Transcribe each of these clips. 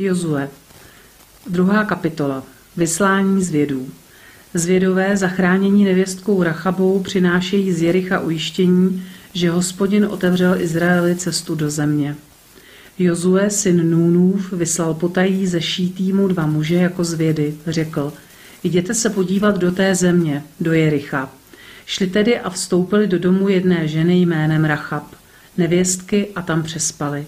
Jozue. Druhá kapitola. Vyslání zvědů. Zvědové zachránění nevěstkou Rachabou přinášejí z Jericha ujištění, že hospodin otevřel Izraeli cestu do země. Jozue, syn Nůnův, vyslal potají ze Šítýmu dva muže jako zvědy. Řekl, jděte se podívat do té země, do Jericha. Šli tedy a vstoupili do domu jedné ženy jménem Rachab, nevěstky a tam přespali.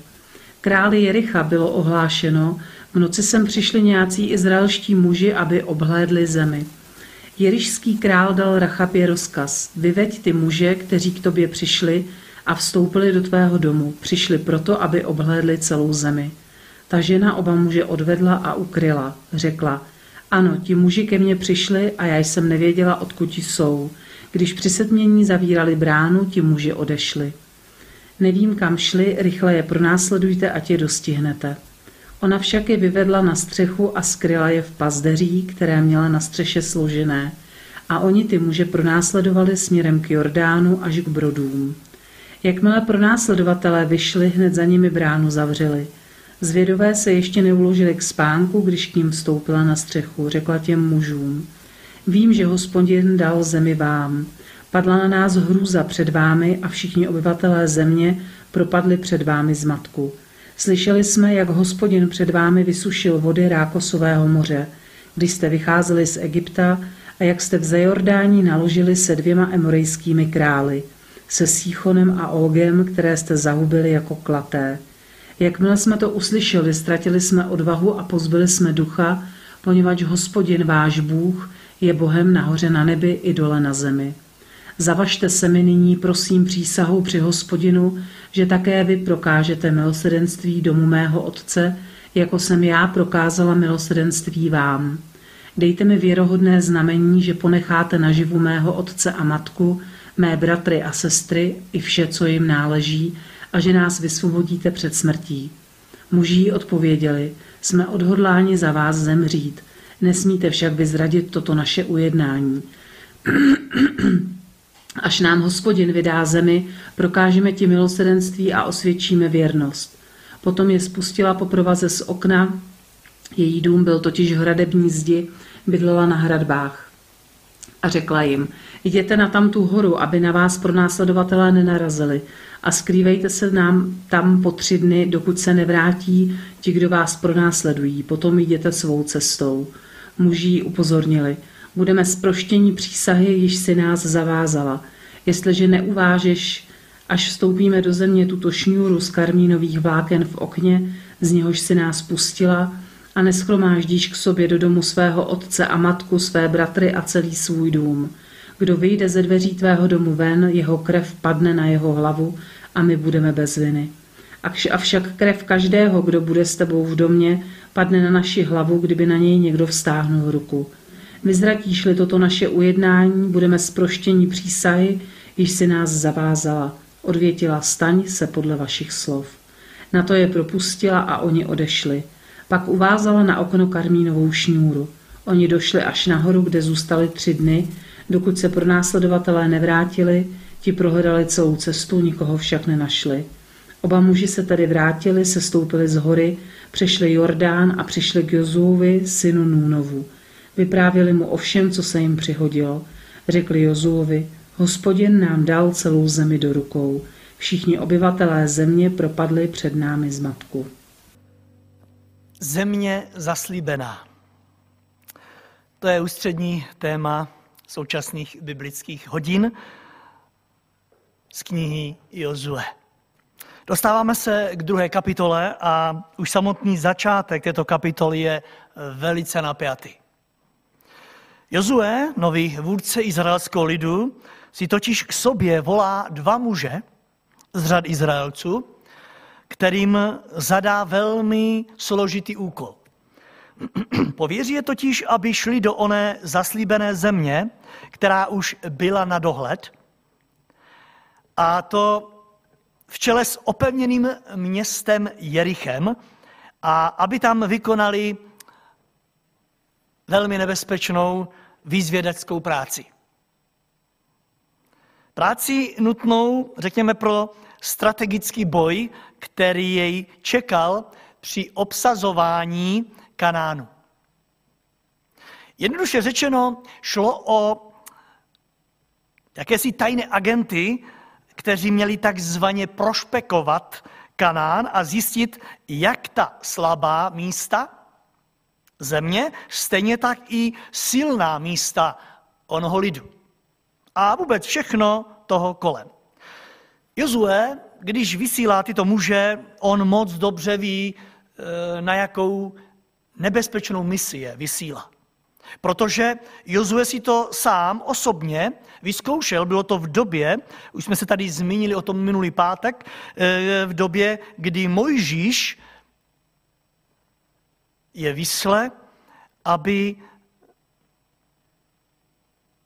Králi Jericha bylo ohlášeno, v noci sem přišli nějací izraelští muži, aby obhlédli zemi. Jerišský král dal Rachabě rozkaz, vyveď ty muže, kteří k tobě přišli a vstoupili do tvého domu. Přišli proto, aby obhlédli celou zemi. Ta žena oba muže odvedla a ukryla. Řekla, ano, ti muži ke mně přišli a já jsem nevěděla, odkud jsou. Když při setmění zavírali bránu, ti muži odešli. Nevím, kam šli, rychle je pronásledujte a tě dostihnete. Ona však je vyvedla na střechu a skryla je v pazdeří, které měla na střeše složené. A oni ty muže pronásledovali směrem k Jordánu až k brodům. Jakmile pronásledovatelé vyšli, hned za nimi bránu zavřeli. Zvědové se ještě neuložili k spánku, když k ním vstoupila na střechu, řekla těm mužům. Vím, že hospodin dal zemi vám. Padla na nás hrůza před vámi a všichni obyvatelé země propadli před vámi z matku. Slyšeli jsme, jak hospodin před vámi vysušil vody Rákosového moře, když jste vycházeli z Egypta a jak jste v Zajordání naložili se dvěma emorejskými krály, se Síchonem a Ogem, které jste zahubili jako klaté. Jakmile jsme to uslyšeli, ztratili jsme odvahu a pozbyli jsme ducha, poněvadž hospodin váš Bůh je Bohem nahoře na nebi i dole na zemi. Zavažte se mi nyní, prosím, přísahou při hospodinu, že také vy prokážete milosedenství domu mého otce, jako jsem já prokázala milosedenství vám. Dejte mi věrohodné znamení, že ponecháte naživu mého otce a matku, mé bratry a sestry i vše, co jim náleží, a že nás vysvobodíte před smrtí. Muži odpověděli, jsme odhodláni za vás zemřít, nesmíte však vyzradit toto naše ujednání. Až nám hospodin vydá zemi, prokážeme ti milosedenství a osvědčíme věrnost. Potom je spustila po provaze z okna, její dům byl totiž hradební zdi, bydlela na hradbách. A řekla jim, jděte na tam tu horu, aby na vás pronásledovatelé nenarazili a skrývejte se nám tam po tři dny, dokud se nevrátí ti, kdo vás pronásledují. Potom jděte svou cestou. Muži upozornili – Budeme zproštění přísahy, již si nás zavázala. Jestliže neuvážeš, až vstoupíme do země tuto šňůru z karmínových vláken v okně, z něhož si nás pustila, a neschromáždíš k sobě do domu svého otce a matku, své bratry a celý svůj dům. Kdo vyjde ze dveří tvého domu ven, jeho krev padne na jeho hlavu a my budeme bez viny. Avšak krev každého, kdo bude s tebou v domě, padne na naši hlavu, kdyby na něj někdo vstáhnul ruku. Vyzratíš-li toto naše ujednání, budeme zproštění přísahy, již si nás zavázala. Odvětila staň se podle vašich slov. Na to je propustila a oni odešli. Pak uvázala na okno karmínovou šňůru. Oni došli až nahoru, kde zůstali tři dny, dokud se pro následovatelé nevrátili, ti prohledali celou cestu, nikoho však nenašli. Oba muži se tedy vrátili, se stoupili z hory, přešli Jordán a přišli k Jozuovi, synu Núnovu. Vyprávěli mu o všem, co se jim přihodilo. Řekli Jozuovi, hospodin nám dal celou zemi do rukou. Všichni obyvatelé země propadli před námi z matku. Země zaslíbená. To je ústřední téma současných biblických hodin z knihy Jozue. Dostáváme se k druhé kapitole a už samotný začátek této kapitoly je velice napjatý. Jozue, nový vůdce izraelského lidu, si totiž k sobě volá dva muže z řad Izraelců, kterým zadá velmi složitý úkol. Pověří je totiž, aby šli do oné zaslíbené země, která už byla na dohled, a to v čele s opevněným městem Jerichem, a aby tam vykonali velmi nebezpečnou výzvědeckou práci. Práci nutnou, řekněme, pro strategický boj, který jej čekal při obsazování Kanánu. Jednoduše řečeno, šlo o jakési tajné agenty, kteří měli takzvaně prošpekovat Kanán a zjistit, jak ta slabá místa země, stejně tak i silná místa onoho lidu. A vůbec všechno toho kolem. Jozue, když vysílá tyto muže, on moc dobře ví, e, na jakou nebezpečnou misi je vysílá. Protože Jozue si to sám osobně vyzkoušel, bylo to v době, už jsme se tady zmínili o tom minulý pátek, e, v době, kdy Mojžíš je vysle, aby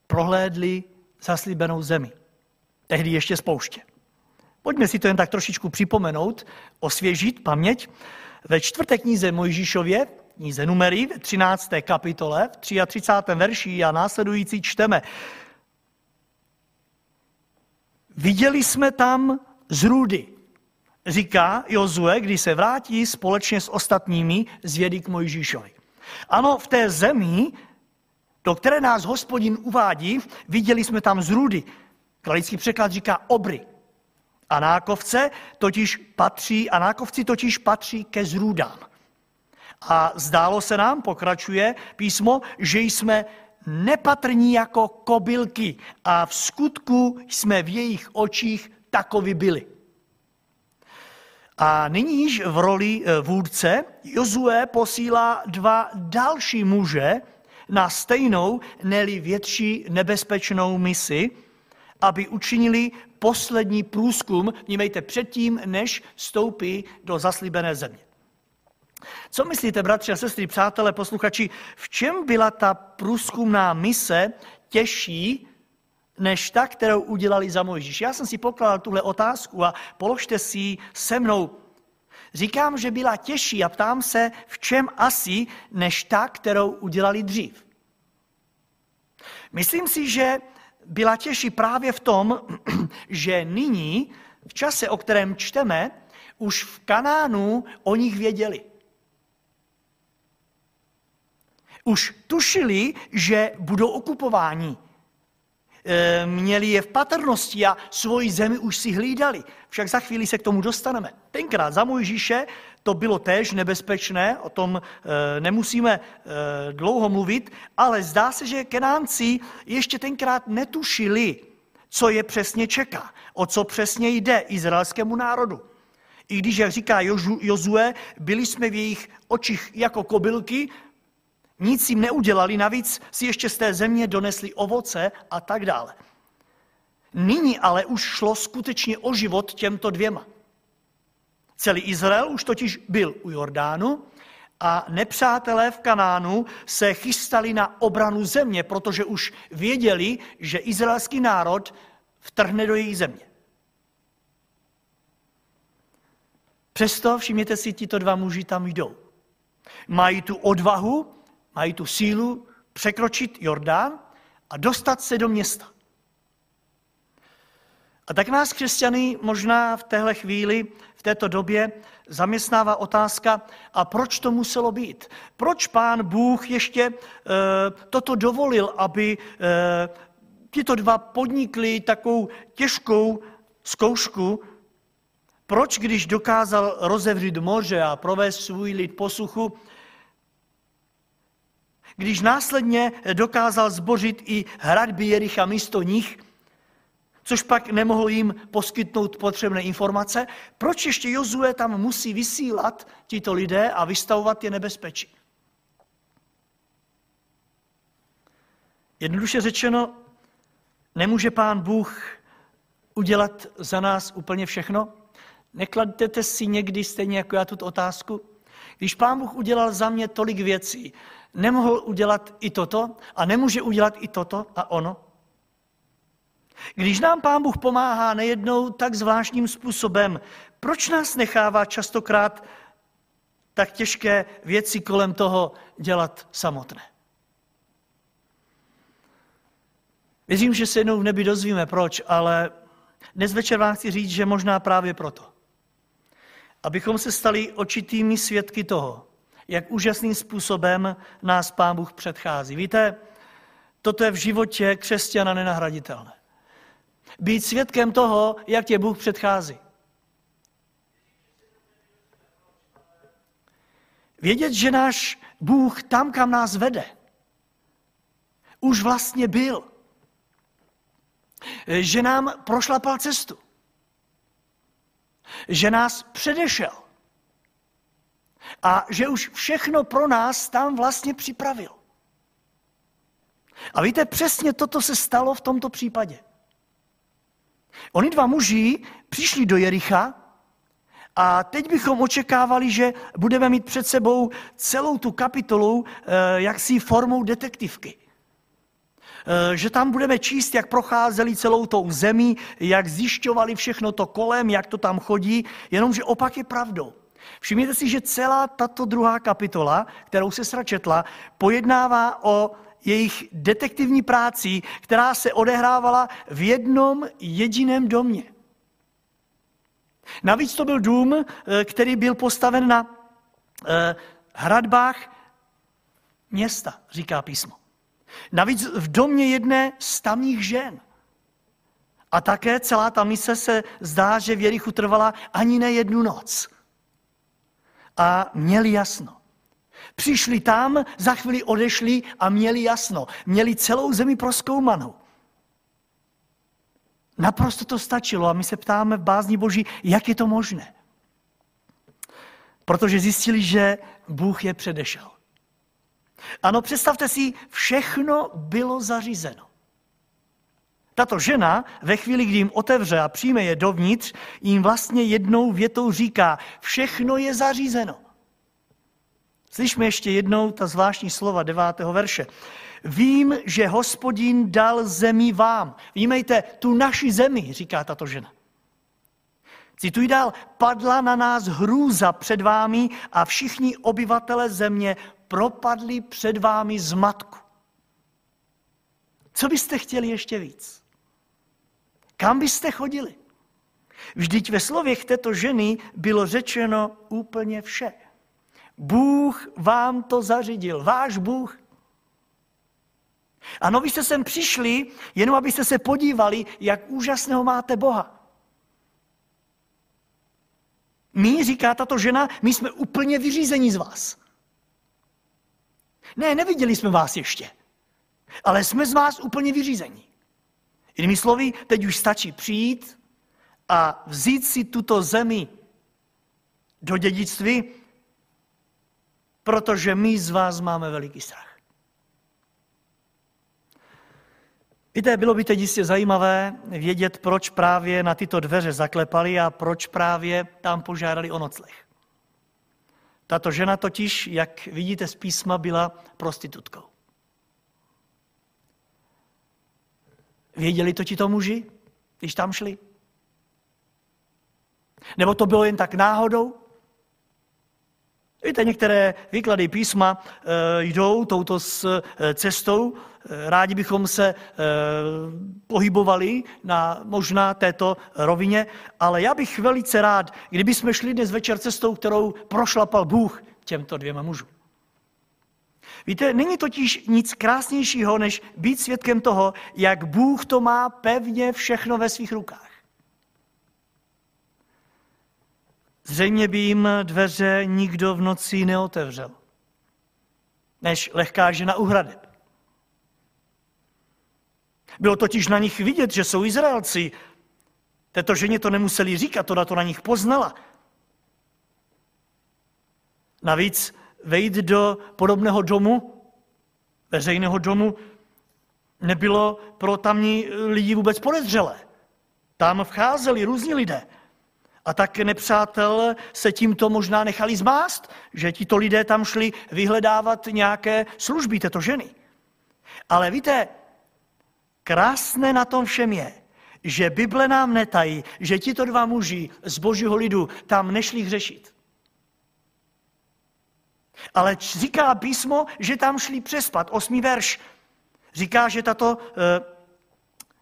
prohlédli zaslíbenou zemi. Tehdy ještě spouště. Pojďme si to jen tak trošičku připomenout, osvěžit paměť. Ve čtvrté knize Mojžíšově, knize Numery, v 13. kapitole, v 33. verši a následující čteme. Viděli jsme tam zrůdy, říká Jozue, když se vrátí společně s ostatními z vědy k Mojžíšovi. Ano, v té zemi, do které nás hospodin uvádí, viděli jsme tam zrůdy. Kralický překlad říká obry. A nákovce totiž patří, a nákovci totiž patří ke zrůdám. A zdálo se nám, pokračuje písmo, že jsme nepatrní jako kobylky a v skutku jsme v jejich očích takový byli. A nyní již v roli e, vůdce Jozue posílá dva další muže na stejnou, neli větší nebezpečnou misi, aby učinili poslední průzkum, vnímejte, předtím, než vstoupí do zaslíbené země. Co myslíte, bratři a sestry, přátelé, posluchači, v čem byla ta průzkumná mise těžší než ta, kterou udělali za Mojžíš? Já jsem si pokládal tuhle otázku a položte si ji se mnou. Říkám, že byla těžší a ptám se, v čem asi, než ta, kterou udělali dřív. Myslím si, že byla těžší právě v tom, že nyní, v čase, o kterém čteme, už v Kanánu o nich věděli. Už tušili, že budou okupováni. E, měli je v patrnosti a svoji zemi už si hlídali. Však za chvíli se k tomu dostaneme. Tenkrát za Mojžíše to bylo též nebezpečné, o tom e, nemusíme e, dlouho mluvit, ale zdá se, že Kenánci ještě tenkrát netušili, co je přesně čeká, o co přesně jde izraelskému národu. I když, jak říká Jozue, byli jsme v jejich očích jako kobylky, nic jim neudělali, navíc si ještě z té země donesli ovoce a tak dále. Nyní ale už šlo skutečně o život těmto dvěma. Celý Izrael už totiž byl u Jordánu a nepřátelé v Kanánu se chystali na obranu země, protože už věděli, že izraelský národ vtrhne do jejich země. Přesto, všimněte si, tito dva muži tam jdou. Mají tu odvahu, mají tu sílu překročit Jordán a dostat se do města. A tak nás křesťany možná v téhle chvíli, v této době zaměstnává otázka, a proč to muselo být? Proč pán Bůh ještě e, toto dovolil, aby e, tito dva podnikli takovou těžkou zkoušku? Proč, když dokázal rozevřít moře a provést svůj lid po suchu, když následně dokázal zbořit i hradby Jericha místo nich, což pak nemohl jim poskytnout potřebné informace, proč ještě Jozue tam musí vysílat tito lidé a vystavovat je nebezpečí? Jednoduše řečeno, nemůže pán Bůh udělat za nás úplně všechno? Nekladete si někdy stejně jako já tuto otázku? Když pán Bůh udělal za mě tolik věcí, nemohl udělat i toto a nemůže udělat i toto a ono? Když nám Pán Bůh pomáhá nejednou tak zvláštním způsobem, proč nás nechává častokrát tak těžké věci kolem toho dělat samotné? Věřím, že se jednou v nebi dozvíme proč, ale dnes večer vám chci říct, že možná právě proto. abychom se stali očitými svědky toho, jak úžasným způsobem nás Pán Bůh předchází. Víte, toto je v životě křesťana nenahraditelné. Být svědkem toho, jak tě Bůh předchází. Vědět, že náš Bůh tam, kam nás vede, už vlastně byl. Že nám prošlapal cestu. Že nás předešel. A že už všechno pro nás tam vlastně připravil. A víte, přesně toto se stalo v tomto případě. Oni dva muži přišli do Jericha a teď bychom očekávali, že budeme mít před sebou celou tu kapitolu eh, jaksi formou detektivky. Eh, že tam budeme číst, jak procházeli celou tou zemí, jak zjišťovali všechno to kolem, jak to tam chodí, jenomže opak je pravdou. Všimněte si, že celá tato druhá kapitola, kterou se sračetla, pojednává o jejich detektivní práci, která se odehrávala v jednom jediném domě. Navíc to byl dům, eh, který byl postaven na eh, hradbách města, říká písmo. Navíc v domě jedné z tamních žen. A také celá ta mise se zdá, že v Jerichu trvala ani ne jednu noc. A měli jasno. Přišli tam, za chvíli odešli a měli jasno. Měli celou zemi proskoumanou. Naprosto to stačilo a my se ptáme v bázní Boží, jak je to možné. Protože zjistili, že Bůh je předešel. Ano, představte si, všechno bylo zařízeno. Tato žena ve chvíli, kdy jim otevře a přijme je dovnitř, jim vlastně jednou větou říká, všechno je zařízeno. Slyšme ještě jednou ta zvláštní slova devátého verše. Vím, že hospodin dal zemi vám. Vnímejte, tu naši zemi, říká tato žena. Cituji dál, padla na nás hrůza před vámi a všichni obyvatele země propadli před vámi z matku. Co byste chtěli ještě víc? Kam byste chodili? Vždyť ve slověch této ženy bylo řečeno úplně vše. Bůh vám to zařídil, váš Bůh. Ano, vy jste sem přišli, jenom abyste se podívali, jak úžasného máte Boha. My, říká tato žena, my jsme úplně vyřízení z vás. Ne, neviděli jsme vás ještě, ale jsme z vás úplně vyřízení. Jinými slovy, teď už stačí přijít a vzít si tuto zemi do dědictví protože my z vás máme veliký strach. Víte, bylo by teď jistě zajímavé vědět, proč právě na tyto dveře zaklepali a proč právě tam požádali o nocleh. Tato žena totiž, jak vidíte z písma, byla prostitutkou. Věděli to ti to muži, když tam šli? Nebo to bylo jen tak náhodou? Víte, některé výklady písma e, jdou touto s, e, cestou. E, rádi bychom se pohybovali na možná této rovině, ale já bych velice rád, kdyby jsme šli dnes večer cestou, kterou prošlapal Bůh těmto dvěma mužům. Víte, není totiž nic krásnějšího, než být svědkem toho, jak Bůh to má pevně všechno ve svých rukách. Zřejmě by jim dveře nikdo v noci neotevřel, než lehká žena u hradeb. Bylo totiž na nich vidět, že jsou Izraelci. Této ženě to nemuseli říkat, to to na nich poznala. Navíc vejít do podobného domu, veřejného domu, nebylo pro tamní lidi vůbec podezřelé. Tam vcházeli různí lidé. A tak nepřátel se tímto možná nechali zmást, že tito lidé tam šli vyhledávat nějaké služby této ženy. Ale víte, krásné na tom všem je, že Bible nám netají, že tito dva muži z božího lidu tam nešli hřešit. Ale říká písmo, že tam šli přespat. Osmý verš říká, že tato e,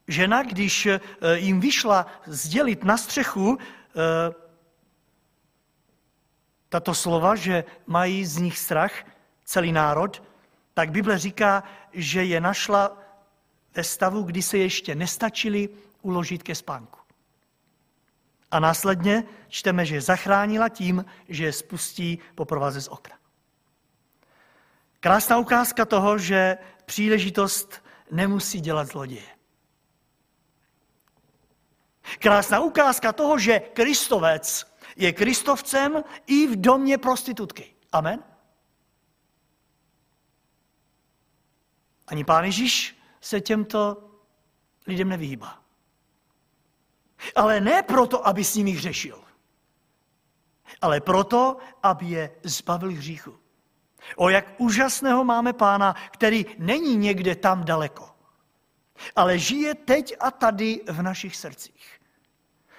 žena, když e, jim vyšla sdělit na střechu, Eh, tato slova, že mají z nich strach celý národ, tak Bible říká, že je našla ve stavu, kdy se ještě nestačili uložit ke spánku. A následně čteme, že je zachránila tím, že je spustí po z okna. Krásná ukázka toho, že příležitost nemusí dělat zloděje. Krásná ukázka toho, že Kristovec je Kristovcem i v domě prostitutky. Amen? Ani pán Ježíš se těmto lidem nevyhýbá. Ale ne proto, aby s nimi hřešil, ale proto, aby je zbavil hříchu. O jak úžasného máme pána, který není někde tam daleko, ale žije teď a tady v našich srdcích.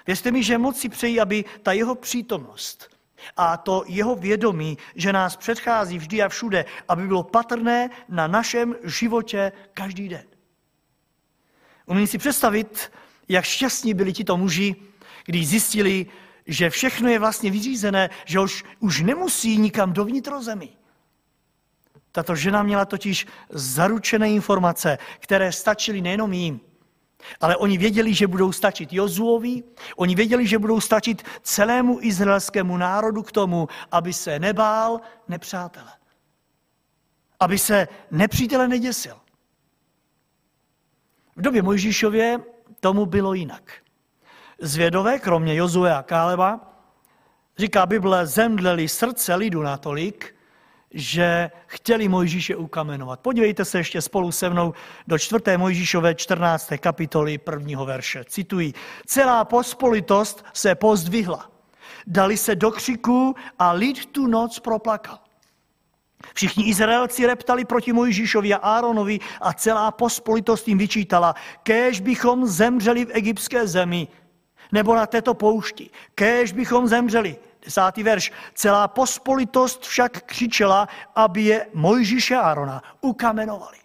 Věřte mi, že moc si přeji, aby ta jeho přítomnost a to jeho vědomí, že nás předchází vždy a všude, aby bylo patrné na našem životě každý den. Umím si představit, jak šťastní byli tito muži, když zjistili, že všechno je vlastně vyřízené, že už, už nemusí nikam do vnitrozemí. Tato žena měla totiž zaručené informace, které stačily nejenom jim, ale oni věděli, že budou stačit Jozuovi, oni věděli, že budou stačit celému izraelskému národu k tomu, aby se nebál nepřátele. Aby se nepřítele neděsil. V době Mojžíšově tomu bylo jinak. Zvědové, kromě Jozue a Káleba, říká Bible, zemdleli srdce lidu natolik, že chtěli Mojžíše ukamenovat. Podívejte se ještě spolu se mnou do 4. Mojžíšové 14. kapitoly 1. verše. Cituji. Celá pospolitost se pozdvihla. Dali se do křiku a lid tu noc proplakal. Všichni Izraelci reptali proti Mojžíšovi a Áronovi a celá pospolitost jim vyčítala, kéž bychom zemřeli v egyptské zemi, nebo na této poušti, kéž bychom zemřeli. Desátý verš. Celá pospolitost však křičela, aby je Mojžíše a Árona ukamenovali.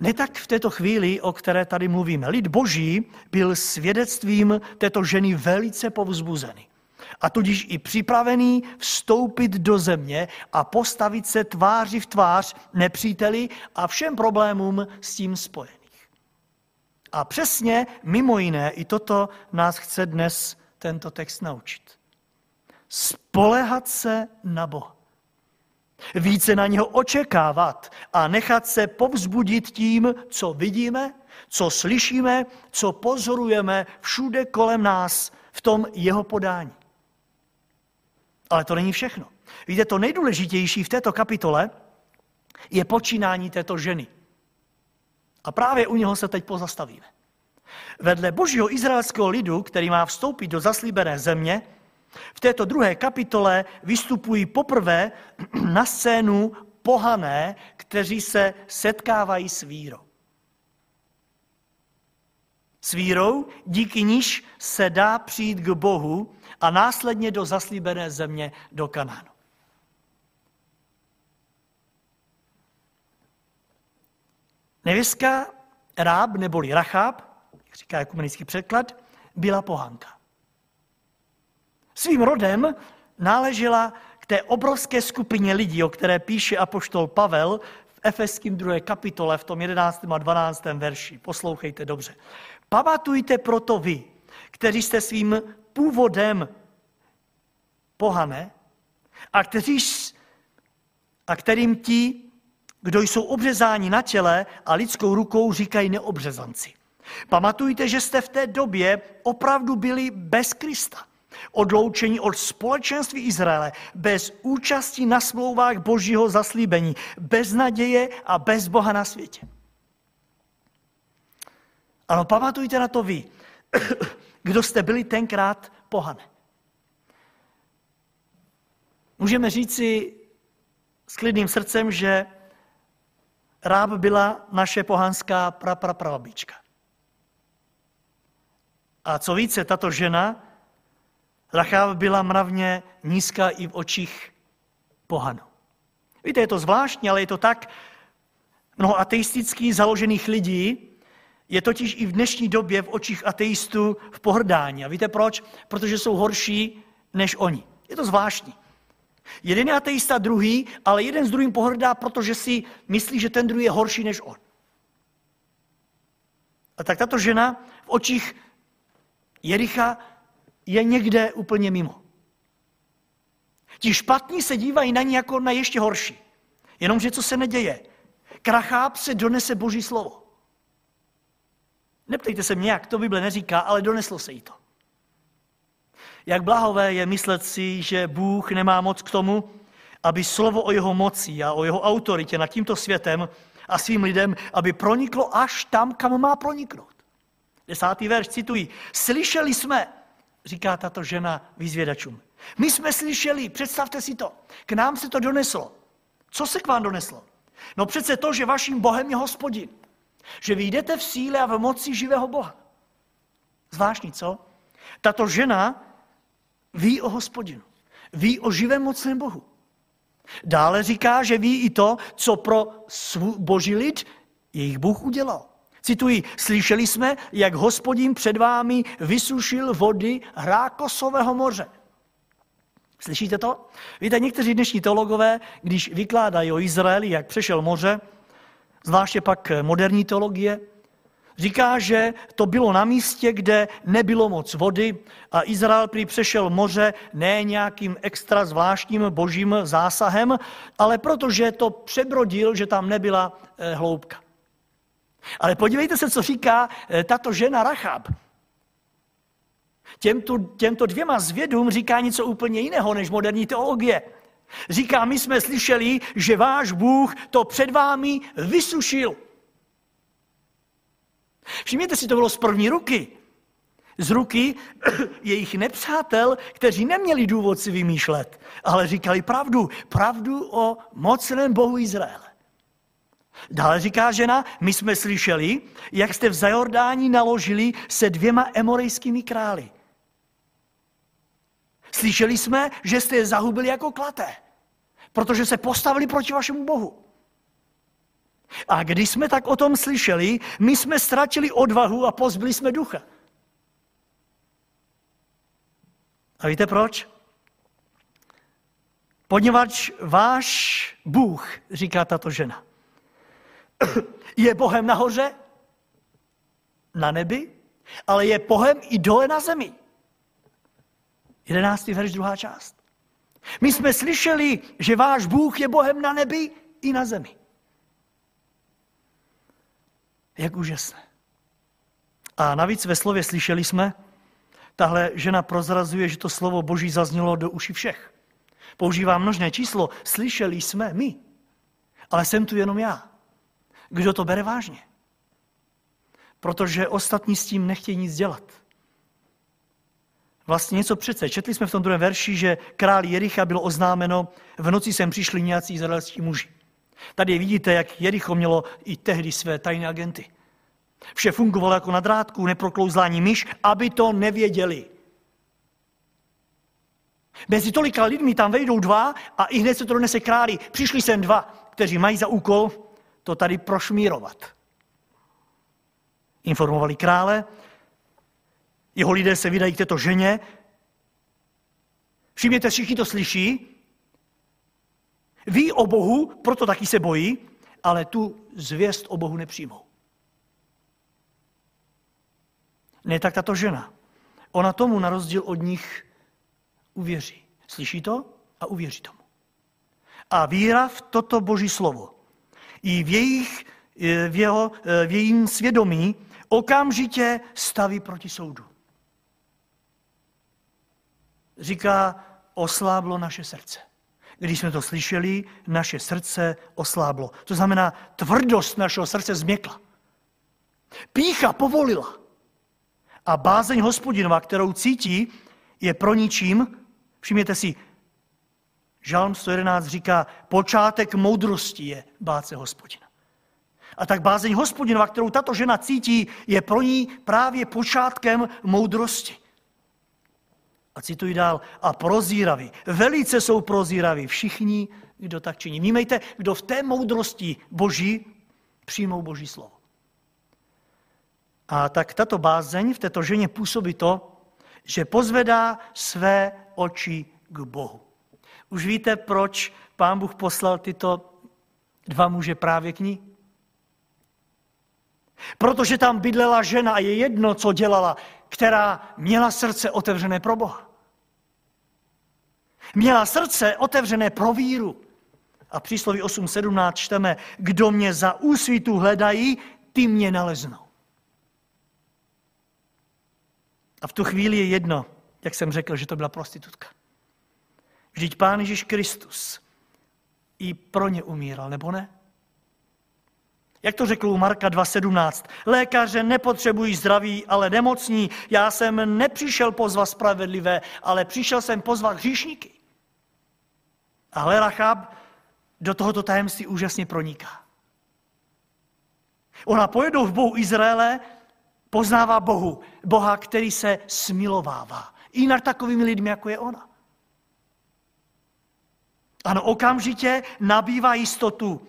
Ne tak v této chvíli, o které tady mluvíme. Lid boží byl svědectvím této ženy velice povzbuzený a tudíž i připravený vstoupit do země a postavit se tváři v tvář nepříteli a všem problémům s tím spojených. A přesně mimo jiné i toto nás chce dnes tento text naučit. Spolehat se na Boha. Více na něho očekávat a nechat se povzbudit tím, co vidíme, co slyšíme, co pozorujeme všude kolem nás v tom jeho podání. Ale to není všechno. Víte, to nejdůležitější v této kapitole je počínání této ženy. A právě u něho se teď pozastavíme. Vedle božího izraelského lidu, který má vstoupit do zaslíbené země, v této druhé kapitole vystupují poprvé na scénu pohané, kteří se setkávají s vírou. S vírou, díky níž se dá přijít k Bohu a následně do zaslíbené země do Kanánu. Nevěstka Ráb neboli Rachab, říká ekumenický překlad, byla pohanka. Svým rodem náležela k té obrovské skupině lidí, o které píše apoštol Pavel v Efeským 2. kapitole v tom 11. a 12. verši. Poslouchejte dobře. Pamatujte proto vy, kteří jste svým původem pohané a, kteří, a kterým ti, kdo jsou obřezáni na těle a lidskou rukou, říkají neobřezanci. Pamatujte, že jste v té době opravdu byli bez Krista. Odloučení od společenství Izraele, bez účasti na smlouvách božího zaslíbení, bez naděje a bez Boha na světě. Ano, pamatujte na to vy, kdo jste byli tenkrát pohane. Můžeme říci s klidným srdcem, že Ráb byla naše pohanská prapraprababička. A co více, tato žena, Racháv byla mravně nízká i v očích pohanu. Víte, je to zvláštní, ale je to tak. Mnoho ateistických založených lidí je totiž i v dnešní době v očích ateistů v pohrdání. A víte proč? Protože jsou horší než oni. Je to zvláštní. Jeden je ateista, druhý, ale jeden s druhým pohrdá, protože si myslí, že ten druhý je horší než on. A tak tato žena v očích Jericha je někde úplně mimo. Ti špatní se dívají na ní jako na ještě horší. Jenomže co se neděje? Kracháp se donese boží slovo. Neptejte se mě, jak to Bible neříká, ale doneslo se jí to. Jak blahové je myslet si, že Bůh nemá moc k tomu, aby slovo o jeho moci a o jeho autoritě nad tímto světem a svým lidem, aby proniklo až tam, kam má proniknout. Desátý verš citují. Slyšeli jsme, říká tato žena vyzvědačům. My jsme slyšeli, představte si to, k nám se to doneslo. Co se k vám doneslo? No přece to, že vaším Bohem je hospodin. Že vy jdete v síle a v moci živého Boha. Zvláštní, co? Tato žena ví o hospodinu. Ví o živém mocném Bohu. Dále říká, že ví i to, co pro boží lid jejich Bůh udělal. Cituji, slyšeli jsme, jak hospodin před vámi vysušil vody Hrákosového moře. Slyšíte to? Víte, někteří dnešní teologové, když vykládají o Izraeli, jak přešel moře, zvláště pak moderní teologie, říká, že to bylo na místě, kde nebylo moc vody a Izrael prý přešel moře ne nějakým extra zvláštním božím zásahem, ale protože to přebrodil, že tam nebyla eh, hloubka. Ale podívejte se, co říká eh, tato žena Rachab. Těmto, těmto dvěma zvědům říká něco úplně jiného než moderní teologie. Říká, my jsme slyšeli, že váš Bůh to před vámi vysušil. Všimněte si, to bylo z první ruky. Z ruky jejich nepřátel, kteří neměli důvod si vymýšlet, ale říkali pravdu. Pravdu o mocném Bohu Izraele. Dále říká žena, my jsme slyšeli, jak jste v Zajordání naložili se dvěma emorejskými králi. Slyšeli jsme, že jste je zahubili jako klaté, protože se postavili proti vašemu Bohu. A když jsme tak o tom slyšeli, my jsme ztratili odvahu a pozbyli jsme ducha. A víte proč? Poněvadž váš Bůh, říká tato žena, je Bohem nahoře, na nebi, ale je Bohem i dole na zemi. Jedenáctý verš, druhá část. My jsme slyšeli, že váš Bůh je Bohem na nebi i na zemi. Jak úžasné. A navíc ve slově slyšeli jsme, tahle žena prozrazuje, že to slovo Boží zaznělo do uši všech. Používá množné číslo, slyšeli jsme my, ale jsem tu jenom já. Kdo to bere vážně? Protože ostatní s tím nechtějí nic dělat. Vlastně něco přece. Četli jsme v tom druhém verši, že král Jericha bylo oznámeno, v noci sem přišli nějací izraelští muži. Tady vidíte, jak Jericho mělo i tehdy své tajné agenty. Vše fungovalo jako na drátku, neproklouzlání myš, aby to nevěděli. Mezi tolika lidmi tam vejdou dva a i hned se to donese králi. Přišli sem dva, kteří mají za úkol to tady prošmírovat. Informovali krále, jeho lidé se vydají k této ženě. Všimněte, všichni to slyší. Ví o Bohu, proto taky se bojí, ale tu zvěst o Bohu nepřijmou. Ne tak tato žena. Ona tomu na rozdíl od nich uvěří. Slyší to a uvěří tomu. A víra v toto boží slovo i v, jejich, v, jeho, v jejím svědomí okamžitě staví proti soudu. Říká, osláblo naše srdce. Když jsme to slyšeli, naše srdce osláblo. To znamená, tvrdost našeho srdce změkla. Pícha povolila. A bázeň hospodinova, kterou cítí, je pro ničím. Všimněte si, Žalm 111 říká, počátek moudrosti je bát se hospodina. A tak bázeň hospodinova, kterou tato žena cítí, je pro ní právě počátkem moudrosti. A cituji dál, a prozíraví, velice jsou prozíraví všichni, kdo tak činí. Vnímejte, kdo v té moudrosti boží přijmou boží slovo. A tak tato bázeň v této ženě působí to, že pozvedá své oči k Bohu. Už víte, proč pán Bůh poslal tyto dva muže právě k ní? Protože tam bydlela žena a je jedno, co dělala, která měla srdce otevřené pro Boha. Měla srdce otevřené pro víru. A přísloví 8.17 čteme, kdo mě za úsvitu hledají, ty mě naleznou. A v tu chvíli je jedno, jak jsem řekl, že to byla prostitutka. Vždyť Pán Ježíš Kristus i pro ně umíral, nebo ne? Jak to řekl u Marka 2.17? Lékaře nepotřebují zdraví, ale nemocní. Já jsem nepřišel pozvat spravedlivé, ale přišel jsem pozvat hříšníky. Ale Rachab do tohoto tajemství úžasně proniká. Ona pojedou v Bohu Izraele, poznává Bohu, Boha, který se smilovává. I nad takovými lidmi, jako je ona. Ano, okamžitě nabývá jistotu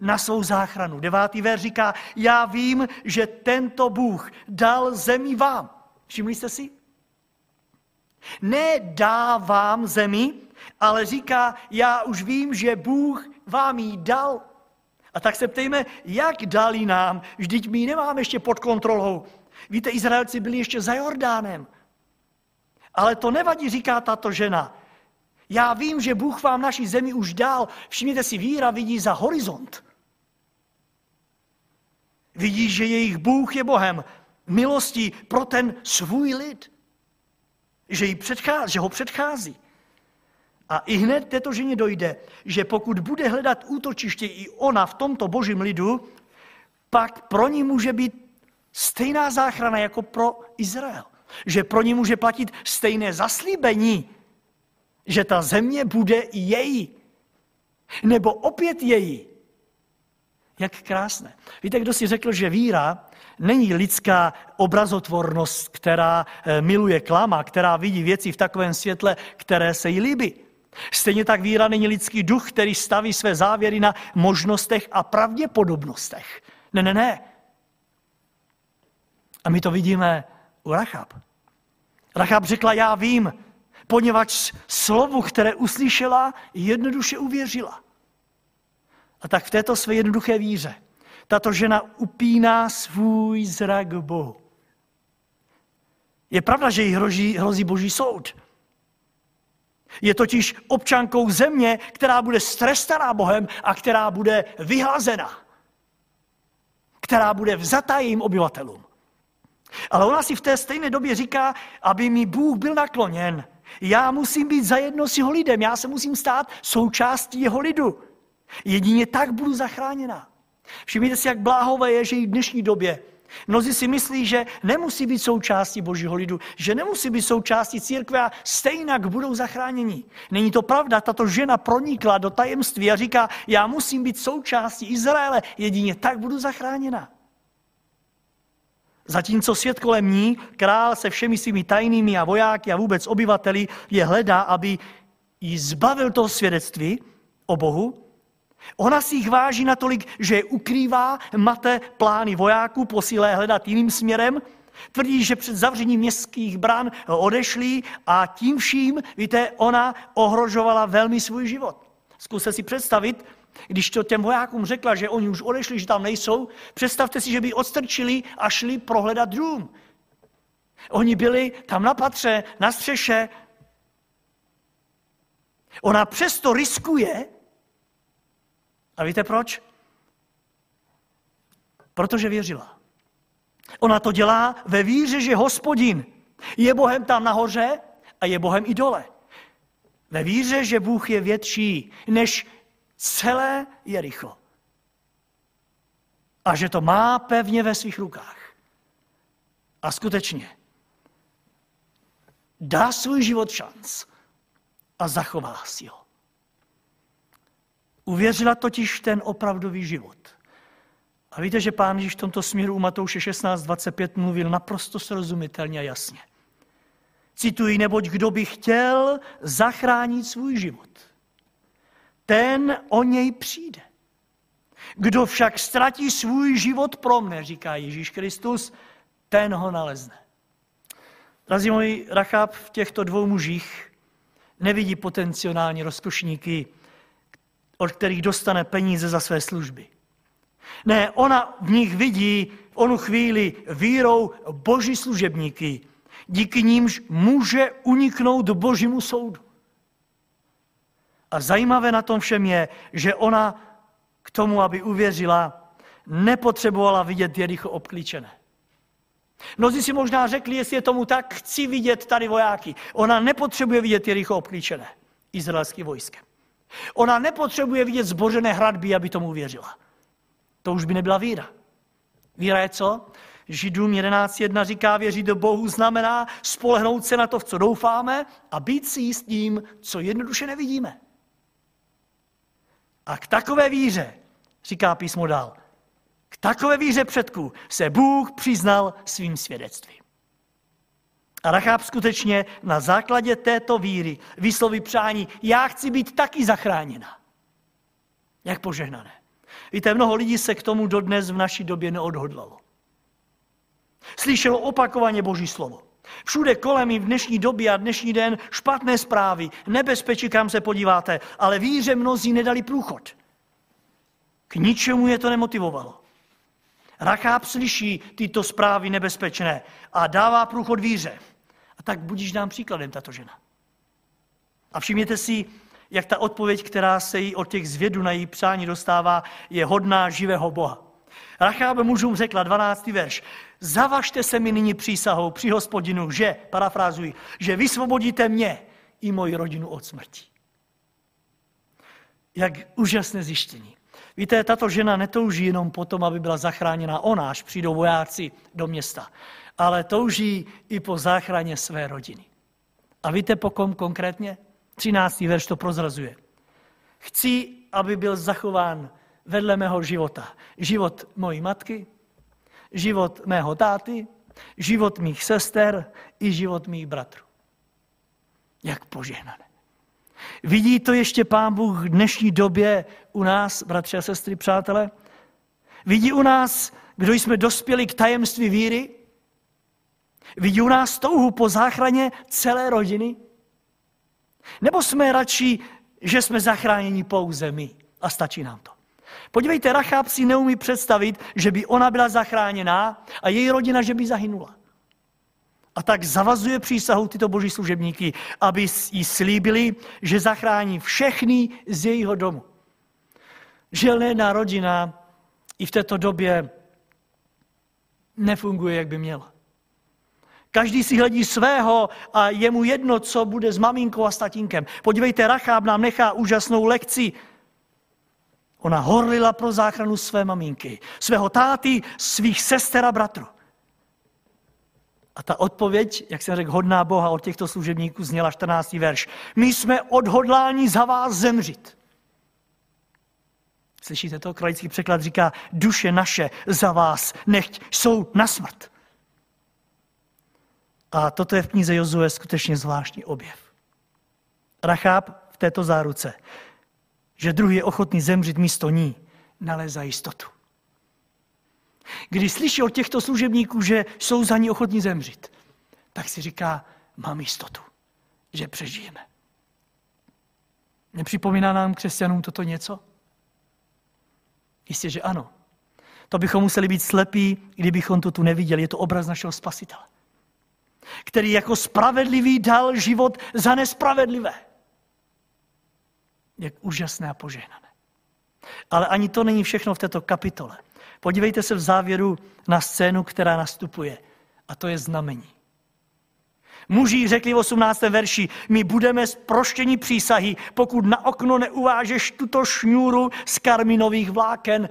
na svou záchranu. Devátý ver říká, já vím, že tento Bůh dal zemi vám. Všimli jste si? Nedá vám zemi, ale říká, já už vím, že Bůh vám ji dal. A tak se ptejme, jak dali nám, vždyť my nemáme ještě pod kontrolou. Víte, Izraelci byli ještě za Jordánem. Ale to nevadí, říká tato žena. Já vím, že Bůh vám naší zemi už dal. Všimněte si, víra vidí za horizont. Vidí, že jejich Bůh je Bohem milostí pro ten svůj lid. Že, jí předchází, že ho předchází. A i hned této ženě dojde, že pokud bude hledat útočiště i ona v tomto božím lidu, pak pro ní může být stejná záchrana jako pro Izrael. Že pro ní může platit stejné zaslíbení, že ta země bude její. Nebo opět její. Jak krásné. Víte, kdo si řekl, že víra není lidská obrazotvornost, která eh, miluje klama, která vidí věci v takovém světle, které se jí líbí. Stejně tak víra není lidský duch, který staví své závěry na možnostech a pravděpodobnostech. Ne, ne, ne. A my to vidíme u Rachab. Rachab řekla, já vím, poněvadž slovu, které uslyšela, jednoduše uvěřila. A tak v této své jednoduché víře tato žena upíná svůj zrak Bohu. Je pravda, že jí hrozí, hrozí boží soud. Je totiž občankou země, která bude strestaná Bohem a která bude vyhlazena. Která bude vzatá jejím obyvatelům. Ale ona si v té stejné době říká, aby mi Bůh byl nakloněn. Já musím být zajedno s jeho lidem, já se musím stát součástí jeho lidu. Jedině tak budu zachráněna. Všimněte si, jak bláhové je, že i v dnešní době Mnozí si myslí, že nemusí být součástí božího lidu, že nemusí být součástí církve a stejně budou zachráněni. Není to pravda, tato žena pronikla do tajemství a říká, já musím být součástí Izraele, jedině tak budu zachráněna. Zatímco svět kolem ní, král se všemi svými tajnými a vojáky a vůbec obyvateli je hledá, aby ji zbavil toho svědectví o Bohu, Ona si jich váží natolik, že je ukrývá, mate plány vojáků, posílá hledat jiným směrem, tvrdí, že před zavřením městských bran odešli a tím vším, víte, ona ohrožovala velmi svůj život. Zkuste si představit, když to těm vojákům řekla, že oni už odešli, že tam nejsou, představte si, že by odstrčili a šli prohledat dům. Oni byli tam na patře, na střeše. Ona přesto riskuje, a víte proč? Protože věřila. Ona to dělá ve víře, že hospodin je Bohem tam nahoře a je Bohem i dole. Ve víře, že Bůh je větší než celé Jericho. A že to má pevně ve svých rukách. A skutečně dá svůj život šanc a zachová si ho. Uvěřila totiž ten opravdový život. A víte, že pán Ježíš v tomto směru u Matouše 16.25 mluvil naprosto srozumitelně a jasně. Cituji, neboť kdo by chtěl zachránit svůj život, ten o něj přijde. Kdo však ztratí svůj život pro mne, říká Ježíš Kristus, ten ho nalezne. Drazí moji, Rachab v těchto dvou mužích Nevidí potenciální rozkošníky, od kterých dostane peníze za své služby. Ne, ona v nich vidí v onu chvíli vírou boží služebníky, díky nímž může uniknout božímu soudu. A zajímavé na tom všem je, že ona k tomu, aby uvěřila, nepotřebovala vidět Jericho obklíčené. Mnozí si možná řekli, jestli je tomu tak, chci vidět tady vojáky. Ona nepotřebuje vidět Jericho obklíčené izraelským vojskem. Ona nepotřebuje vidět zbořené hradby, aby tomu uvěřila. To už by nebyla víra. Víra je co? Židům 11.1 říká, věřit do Bohu znamená spolehnout se na to, v co doufáme a být si jistým, co jednoduše nevidíme. A k takové víře, říká písmo dál, k takové víře předků se Bůh přiznal svým svědectvím. A Rachab skutečně na základě této víry vysloví přání, já chci být taky zachráněna. Jak požehnané. Víte, mnoho lidí se k tomu dodnes v naší době neodhodlalo. Slyšelo opakovaně Boží slovo. Všude kolem i v dnešní době a dnešní den špatné zprávy, nebezpečí, kam se podíváte, ale víře mnozí nedali průchod. K ničemu je to nemotivovalo. Racháb slyší tyto zprávy nebezpečné a dává průchod víře. A tak budíš nám příkladem tato žena. A všimněte si, jak ta odpověď, která se jí od těch zvědů na její přání dostává, je hodná živého Boha. Rachábe mužům řekla, 12. verš, zavažte se mi nyní přísahou při hospodinu, že, parafrázuji, že vysvobodíte mě i moji rodinu od smrti. Jak úžasné zjištění. Víte, tato žena netouží jenom potom, aby byla zachráněna ona, až přijdou vojáci do města, ale touží i po záchraně své rodiny. A víte po kom konkrétně? 13. verš to prozrazuje. Chci, aby byl zachován vedle mého života. Život mojí matky, život mého táty, život mých sester i život mých bratrů. Jak požehnané. Vidí to ještě Pán Bůh v dnešní době u nás, bratři a sestry, přátelé? Vidí u nás, kdo jsme dospěli k tajemství víry? Vidí u nás touhu po záchraně celé rodiny? Nebo jsme radši, že jsme zachráněni pouze my a stačí nám to? Podívejte, Rachab si neumí představit, že by ona byla zachráněná a její rodina, že by zahynula. A tak zavazuje přísahu tyto boží služebníky, aby jí slíbili, že zachrání všechny z jejího domu. Želná rodina i v této době nefunguje, jak by měla. Každý si hledí svého a je mu jedno, co bude s maminkou a s tatínkem. Podívejte, Racháb nám nechá úžasnou lekci. Ona horlila pro záchranu své maminky, svého táty, svých sester a bratrů. A ta odpověď, jak jsem řekl, hodná Boha od těchto služebníků zněla 14. verš. My jsme odhodláni za vás zemřít. Slyšíte to? Kralický překlad říká, duše naše za vás nechť jsou na smrt. A toto je v knize Jozue skutečně zvláštní objev. Rachab v této záruce, že druhý je ochotný zemřít místo ní, nalézá jistotu. Když slyší od těchto služebníků, že jsou za ní ochotní zemřít, tak si říká, mám jistotu, že přežijeme. Nepřipomíná nám křesťanům toto něco? Jistě, že ano. To bychom museli být slepí, kdybychom to tu neviděli. Je to obraz našeho spasitele, který jako spravedlivý dal život za nespravedlivé. Jak úžasné a požehnané. Ale ani to není všechno v této kapitole. Podívejte se v závěru na scénu, která nastupuje. A to je znamení. Muži řekli v 18. verši, my budeme proštění přísahy, pokud na okno neuvážeš tuto šňůru z karminových vláken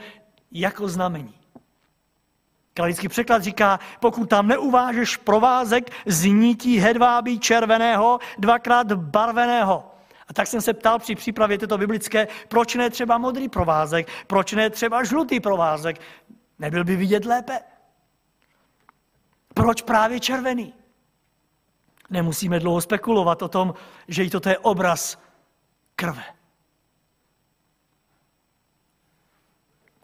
jako znamení. Kralický překlad říká, pokud tam neuvážeš provázek z nití hedvábí červeného, dvakrát barveného. A tak jsem se ptal při přípravě této biblické, proč ne třeba modrý provázek, proč ne třeba žlutý provázek. Nebyl by vidět lépe? Proč právě červený? Nemusíme dlouho spekulovat o tom, že i toto je obraz krve.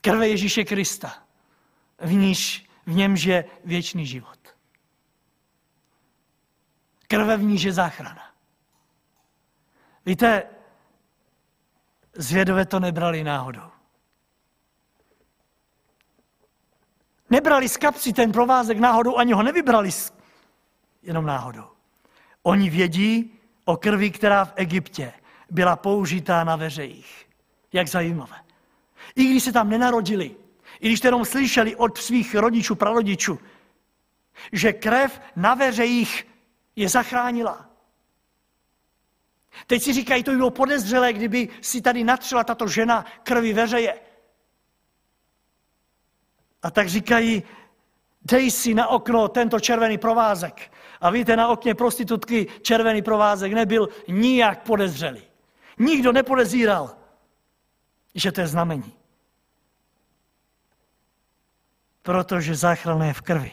Krve Ježíše Krista, v, níž, v němž je věčný život. Krve v níž je záchrana. Víte, zvědové to nebrali náhodou. Nebrali z kapsy ten provázek náhodou, ani ho nevybrali jenom náhodou. Oni vědí o krvi, která v Egyptě byla použitá na veřejích. Jak zajímavé. I když se tam nenarodili, i když jenom slyšeli od svých rodičů, prarodičů, že krev na veřejích je zachránila. Teď si říkají, to by bylo podezřelé, kdyby si tady natřela tato žena krvi veřeje. A tak říkají, dej si na okno tento červený provázek. A víte, na okně prostitutky červený provázek nebyl nijak podezřelý. Nikdo nepodezíral, že to je znamení. Protože záchrana je v krvi.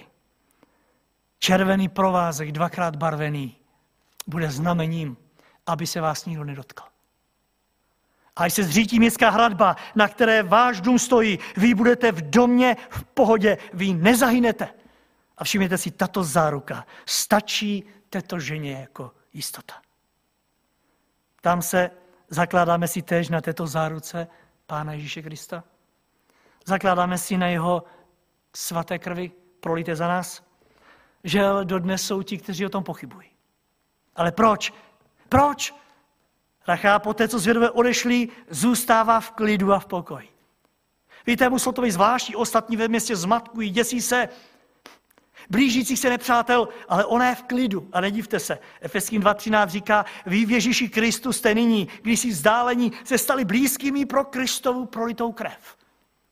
Červený provázek, dvakrát barvený, bude znamením, aby se vás nikdo nedotkl. A až se zřítí městská hradba, na které váš dům stojí, vy budete v domě v pohodě, vy nezahynete. A všimněte si, tato záruka stačí této ženě jako jistota. Tam se zakládáme si též na této záruce Pána Ježíše Krista. Zakládáme si na jeho svaté krvi, prolité za nás. Žel dodnes jsou ti, kteří o tom pochybují. Ale proč? Proč? Rachá po té, co zvědové odešli, zůstává v klidu a v pokoji. Víte, muselo to být zvláštní, ostatní ve městě zmatkují, děsí se, blížících se nepřátel, ale ona je v klidu. A nedivte se, Efeským 2.13 říká, vy v Ježíši Kristu jste nyní, když si vzdálení, se stali blízkými pro Kristovu prolitou krev.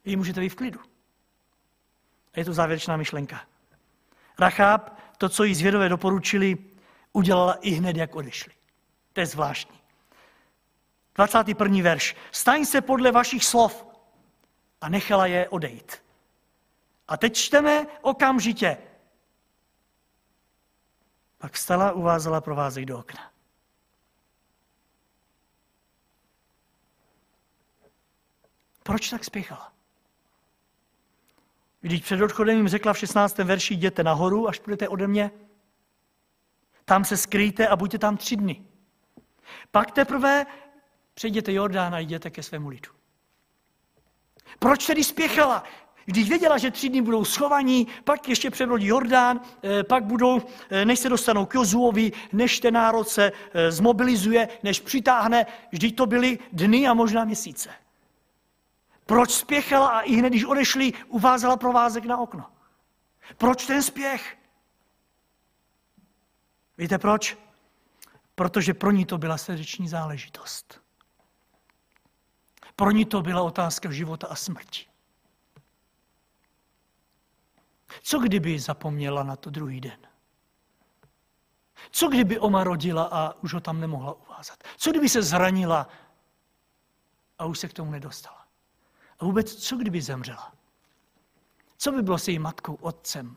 Vy můžete být v klidu. A je to závěrečná myšlenka. Rachab, to, co jí zvědové doporučili, udělala i hned, jak odešli. To je zvláštní. 21. verš. Staň se podle vašich slov a nechala je odejít. A teď čteme okamžitě. Pak stala, uvázala provázek do okna. Proč tak spěchala? Když před odchodem jim řekla v 16. verši, jděte nahoru, až půjdete ode mě, tam se skryjte a buďte tam tři dny. Pak teprve přejděte Jordán a jděte ke svému lidu. Proč tedy spěchala? Když věděla, že tři dny budou schovaní, pak ještě přebrodí Jordán, eh, pak budou, eh, než se dostanou k Jozuovi, než ten národ se eh, zmobilizuje, než přitáhne, vždyť to byly dny a možná měsíce. Proč spěchala a i hned, když odešli, uvázala provázek na okno? Proč ten spěch? Víte proč? Protože pro ní to byla srdeční záležitost. Pro ní to byla otázka života a smrti. Co kdyby zapomněla na to druhý den? Co kdyby Oma rodila a už ho tam nemohla uvázat? Co kdyby se zranila a už se k tomu nedostala? A vůbec, co kdyby zemřela? Co by bylo s její matkou, otcem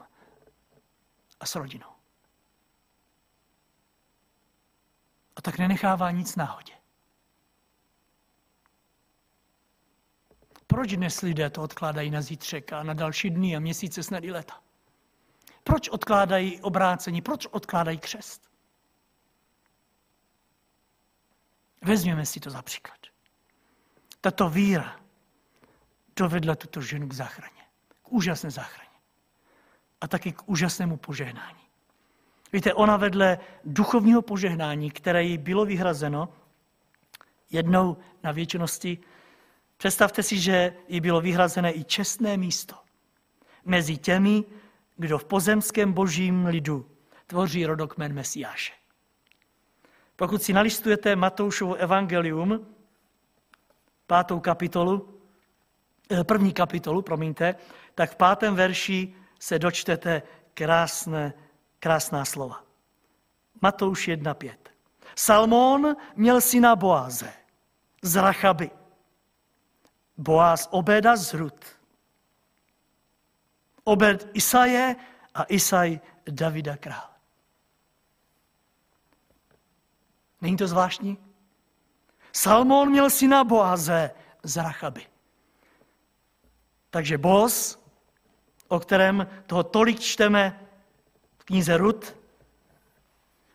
a s rodinou? A tak nenechává nic náhodě. Proč dnes lidé to odkládají na zítřek a na další dny a měsíce, snad i leta? Proč odkládají obrácení? Proč odkládají křest? Vezměme si to za příklad. Tato víra dovedla tuto ženu k záchraně. K úžasné záchraně. A taky k úžasnému požehnání. Víte, ona vedle duchovního požehnání, které jí bylo vyhrazeno, jednou na věčnosti, představte si, že jí bylo vyhrazené i čestné místo mezi těmi, kdo v pozemském božím lidu tvoří rodokmen Mesiáše. Pokud si nalistujete Matoušovo evangelium, pátou kapitolu, eh, první kapitolu, promiňte, tak v pátém verši se dočtete krásné Krásná slova. Matouš 1.5. Salmón měl syna Boáze z Rachaby. Boáz Obeda z Rud. Obed Isaje a Isaj Davida král. Není to zvláštní? Salmón měl syna Boáze z Rachaby. Takže Boz, o kterém toho tolik čteme knize Rut.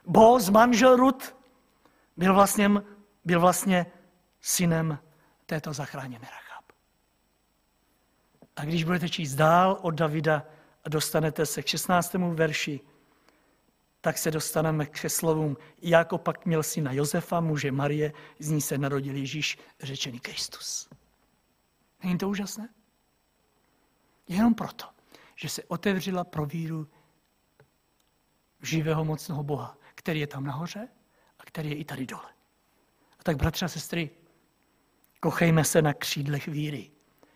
Boz, manžel Rut, byl vlastně byl vlastně synem této zachráněné Rachab. A když budete číst dál od Davida a dostanete se k 16. verši, tak se dostaneme k slovům, jako pak měl syna Josefa, muže Marie, z ní se narodil Ježíš, řečený Kristus. Není to úžasné? Jenom proto, že se otevřela pro víru živého mocného Boha, který je tam nahoře a který je i tady dole. A tak, bratři a sestry, kochejme se na křídlech víry,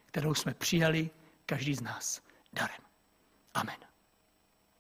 kterou jsme přijali každý z nás darem. Amen.